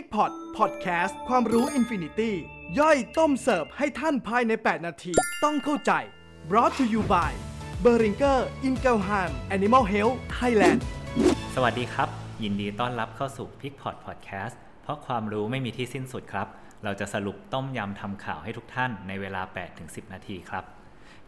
PIGPOT PODCAST ความรู้ infinity ย่อยต้มเสิร์ฟให้ท่านภายใน 8 นาที ต้องเข้าใจ brought to you by b e r i n g e r i n g e l h a m Animal Health Thailand สวัสดีครับ ยินดีต้อนรับเข้าสู่ PIGPOT PODCAST เพราะความรู้ไม่มีที่สิ้นสุดครับ เราจะสรุปต้มยำทำข่าวให้ทุกท่านในเวลา 8-10 นาทีครับ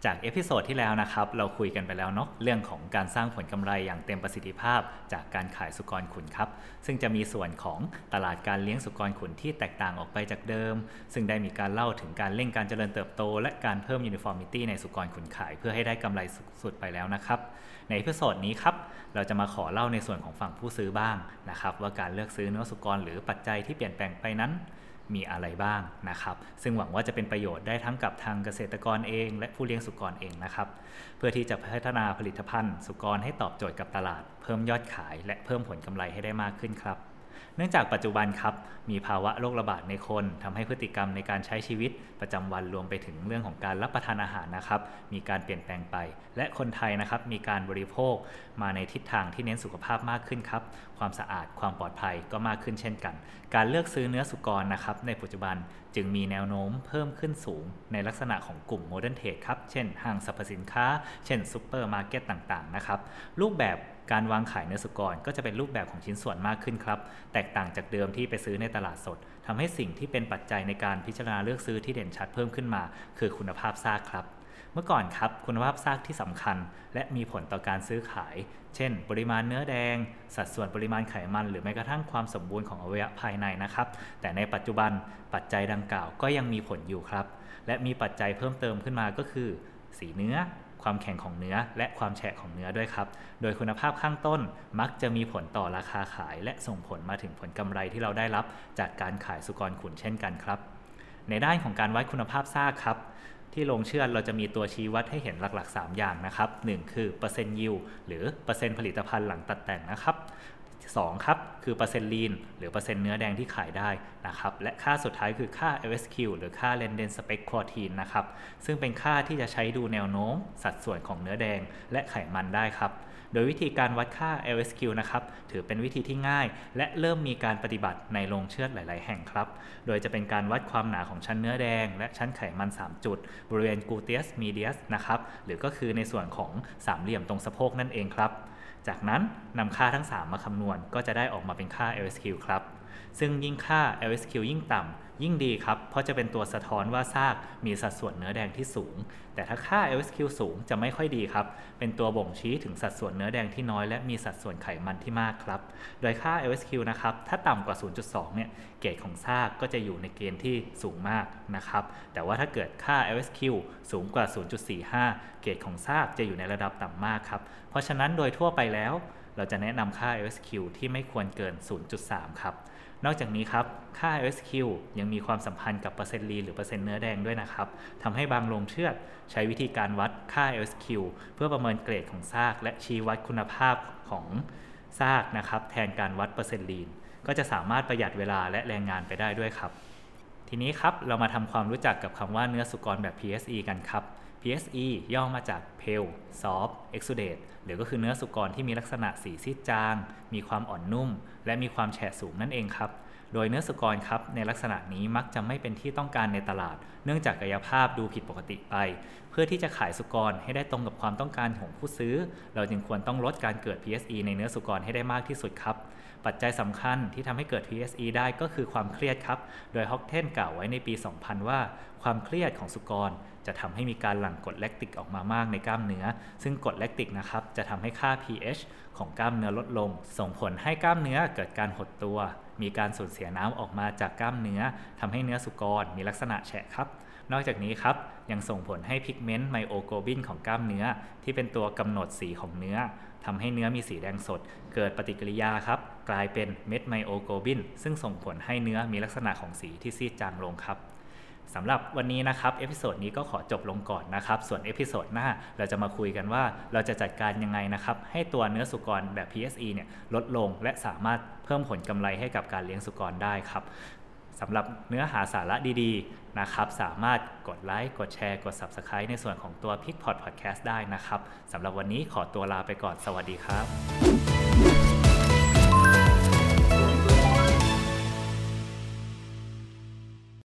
จาก episode ที่แล้วนะครับ เราคุยกันไปแล้วเนาะเรื่องของการสร้างผลกำไรอย่างเต็มประสิทธิภาพ จากการขายสุกรขุนครับ ซึ่งจะมีส่วนของตลาดการเลี้ยงสุกรขุนที่แตกต่างออกไปจากเดิม ซึ่งได้มีการเล่าถึงการเร่งการเจริญเติบโต และการเพิ่ม uniformity ในสุกรขุนขาย เพื่อให้ได้กำไรสูงสุดไปแล้วนะครับ ใน episode นี้ครับเราจะมาขอเล่าในส่วนของฝั่งผู้ซื้อบ้างนะครับว่าการเลือกซื้อเนื้อสุกรหรือปัจจัยที่เปลี่ยนแปลงไปนั้น มีอะไรบ้างนะครับ ซึ่งหวังว่าจะเป็นประโยชน์ได้ทั้งกับทางเกษตรกรเอง และผู้เลี้ยงสุกรเองนะครับ เพื่อที่จะพัฒนาผลิตภัณฑ์ สุกรให้ตอบโจทย์กับตลาด เพิ่มยอดขาย และเพิ่มผลกำไรให้ได้มากขึ้นครับ เนื่องจากปัจจุบันครับ มีภาวะโรคระบาดในคนทำให้พฤติกรรมในการใช้ชีวิตประจำวันรวมไปถึงเรื่องของการรับประทานอาหารนะครับ มีการเปลี่ยนแปลงไป และคนไทยนะครับมีการบริโภคมาในทิศทางที่เน้นสุขภาพมากขึ้นครับ ความสะอาดความปลอดภัยก็มากขึ้นเช่นกัน การเลือกซื้อเนื้อสุกรนะครับในปัจจุบันจึงมีแนวโน้มเพิ่มขึ้นสูง ในลักษณะของกลุ่ม modern trade ครับ เช่นห้างสรรพสินค้า เช่นซูเปอร์มาร์เก็ตต่างๆนะครับ รูปแบบการวางขายเนื้อสุกรก็จะเป็นรูปแบบของชิ้นส่วนมากขึ้นครับ แตกต่างจากเดิมที่ไปซื้อในตลาดสดทำให้สิ่งที่เป็นปัจจัยในการพิจารณาเลือกซื้อที่เด่นชัดเพิ่มขึ้นมา คือคุณภาพซากครับ เมื่อก่อนครับคุณภาพซากที่สำคัญ และมีผลต่อการซื้อขาย เช่น ปริมาณเนื้อแดง สัดส่วนปริมาณไขมัน หรือแม้กระทั่งความสมบูรณ์ของอวัยวะภายในนะครับ แต่ในปัจจุบันปัจจัยดังกล่าวก็ยังมีผลอยู่ครับ และมีปัจจัยเพิ่มเติมขึ้นมาก็คือ สีเนื้อ ความแข็งของเนื้อ และความแฉะของเนื้อด้วยครับ โดยคุณภาพข้างต้นมักจะมีผลต่อราคาขาย และส่งผลมาถึงผลกำไรที่เราได้รับ จากการขายสุกรขุนเช่นกันครับ ในด้านของการวัดคุณภาพซากครับที่ลงเชื่อเราจะมีตัวชี้วัดให้เห็นหลักๆ 3 อย่างนะครับ 1 คือเปอร์เซ็นต์ยิวหรือเปอร์เซ็นต์ผลิตภัณฑ์หลังตัดแต่งนะครับ 2 ครับ คือเปอร์เซ็นต์ลีนหรือเปอร์เซ็นต์เนื้อแดงที่ขายได้นะครับ และค่าสุดท้ายคือค่า LSQ หรือค่า l e n d e n Spec Protein นะครับ ซึ่งเป็นค่าที่จะใช้ดูแนวโน้ม สัดส่วนของเนื้อแดงและไขมันได้ครับ โดยวิธีการวัดค่า LSQ นะครับ ถือเป็นวิธีที่ง่าย และเริ่มมีการปฏิบัติในโรงเชือดหลาย ๆ แห่งครับ โดยจะเป็นการวัดความหนาของชั้นเนื้อแดง และชั้นไขมัน 3 จุด บริเวณ gluteus medius นะครับ หรือก็คือในส่วนของสามเหลี่ยมตรงสะโพกนั่นเองครับ จากนั้นนำค่าทั้ง 3 มาคำนวณ ก็จะได้ออกมาเป็นค่า LSQ ครับ ซึ่งยิ่งค่า LSQ ยิ่งต่ำ ยิ่งดีครับ เพราะจะเป็นตัวสะท้อนว่าซากมีสัดส่วนเนื้อแดงที่สูง แต่ถ้าค่า LSQ สูงจะไม่ค่อยดีครับ เป็นตัวบ่งชี้ถึงสัดส่วนเนื้อแดงที่น้อย และมีสัดส่วนไขมันที่มากครับ โดยค่า LSQ นะครับ ถ้าต่ำกว่า 0.2 เนี่ย เกรดของซากก็จะอยู่ในเกณฑ์ที่สูงมากนะครับ แต่ว่าถ้าเกิดค่า LSQ สูงกว่า 0.45 เกรดของซากจะอยู่ในระดับต่ำมากครับ เพราะฉะนั้นโดยทั่วไปแล้วเราจะแนะนำค่า LSQ ที่ไม่ควรเกิน 0.3 ครับ นอกจากนี้ครับ ค่า LSQ ยังมีความสัมพันธ์กับเปอร์เซ็นต์ลีนหรือเปอร์เซ็นต์เนื้อแดงด้วยนะครับทำให้บางโรงเชือดใช้วิธีการวัดค่า LSQ เพื่อประเมินเกรดของซาก และชี้วัดคุณภาพของซากนะครับ แทนการวัดเปอร์เซ็นต์ลีนก็จะสามารถประหยัดเวลาและแรงงานไปได้ด้วยครับ ทีนี้ครับเรามาทำความรู้จักกับคำว่าเนื้อสุกรแบบ PSE กันครับ PSE ย่อมาจาก Pale Soft Exudate หรือก็คือเนื้อสุกรที่มีลักษณะสีซีดจาง มีความอ่อนนุ่ม และมีความแฉะสูงนั่นเองครับ โดยเนื้อสุกรครับในลักษณะนี้มักจะไม่เป็นที่ต้องการในตลาด เนื่องจากกายภาพดูผิดปกติไป เพื่อที่จะขายสุกรให้ได้ตรงกับความต้องการของผู้ซื้อ เราจึงควรต้องลดการเกิด PSE ในเนื้อสุกรให้ได้มากที่สุดครับ ปัจจัยสำคัญที่ทำให้เกิด PSE ได้ก็คือความเครียดครับ โดยฮอกเทนกล่าวไว้ในปี 2000 ว่า ความเครียดของสุกรจะทำให้มีการหลั่งกรดแลคติกออกมามากในกล้ามเนื้อ ซึ่งกรดแลคติกนะครับจะทำให้ค่า pH ของกล้ามเนื้อลดลง ส่งผลให้กล้ามเนื้อเกิดการหดตัว มีการสูญเสียน้ำออกมาจากกล้ามเนื้อทำให้เนื้อสุกรมีลักษณะแฉะครับ นอกจากนี้ครับยังส่งผลให้ pigment myoglobin ของกล้ามเนื้อ ที่เป็นตัวกำหนดสีของเนื้อทำให้เนื้อมีสีแดงสด เกิดปฏิกิริยาครับ กลายเป็น metmyoglobin ซึ่งส่งผลให้เนื้อมีลักษณะของสีที่ซีดจางลงครับ สำหรับวันนี้นะครับ episode นี้ก็ขอจบลงก่อนนะครับ ส่วน episode หน้าเราจะมาคุยกันว่าเราจะจัดการยังไงนะครับ ให้ตัวเนื้อสุกรแบบ PSE เนี่ยลดลงและสามารถเพิ่มผลกำไรให้กับการเลี้ยงสุกรได้ครับสำหรับเนื้อหาสาระดีๆนะครับ สามารถกดไลค์กดแชร์ กด Subscribe ในส่วนของตัว p i c p o d Podcast ได้นะครับสำหรับวันนี้ขอตัวลาไปก่อนสวัสดีครับ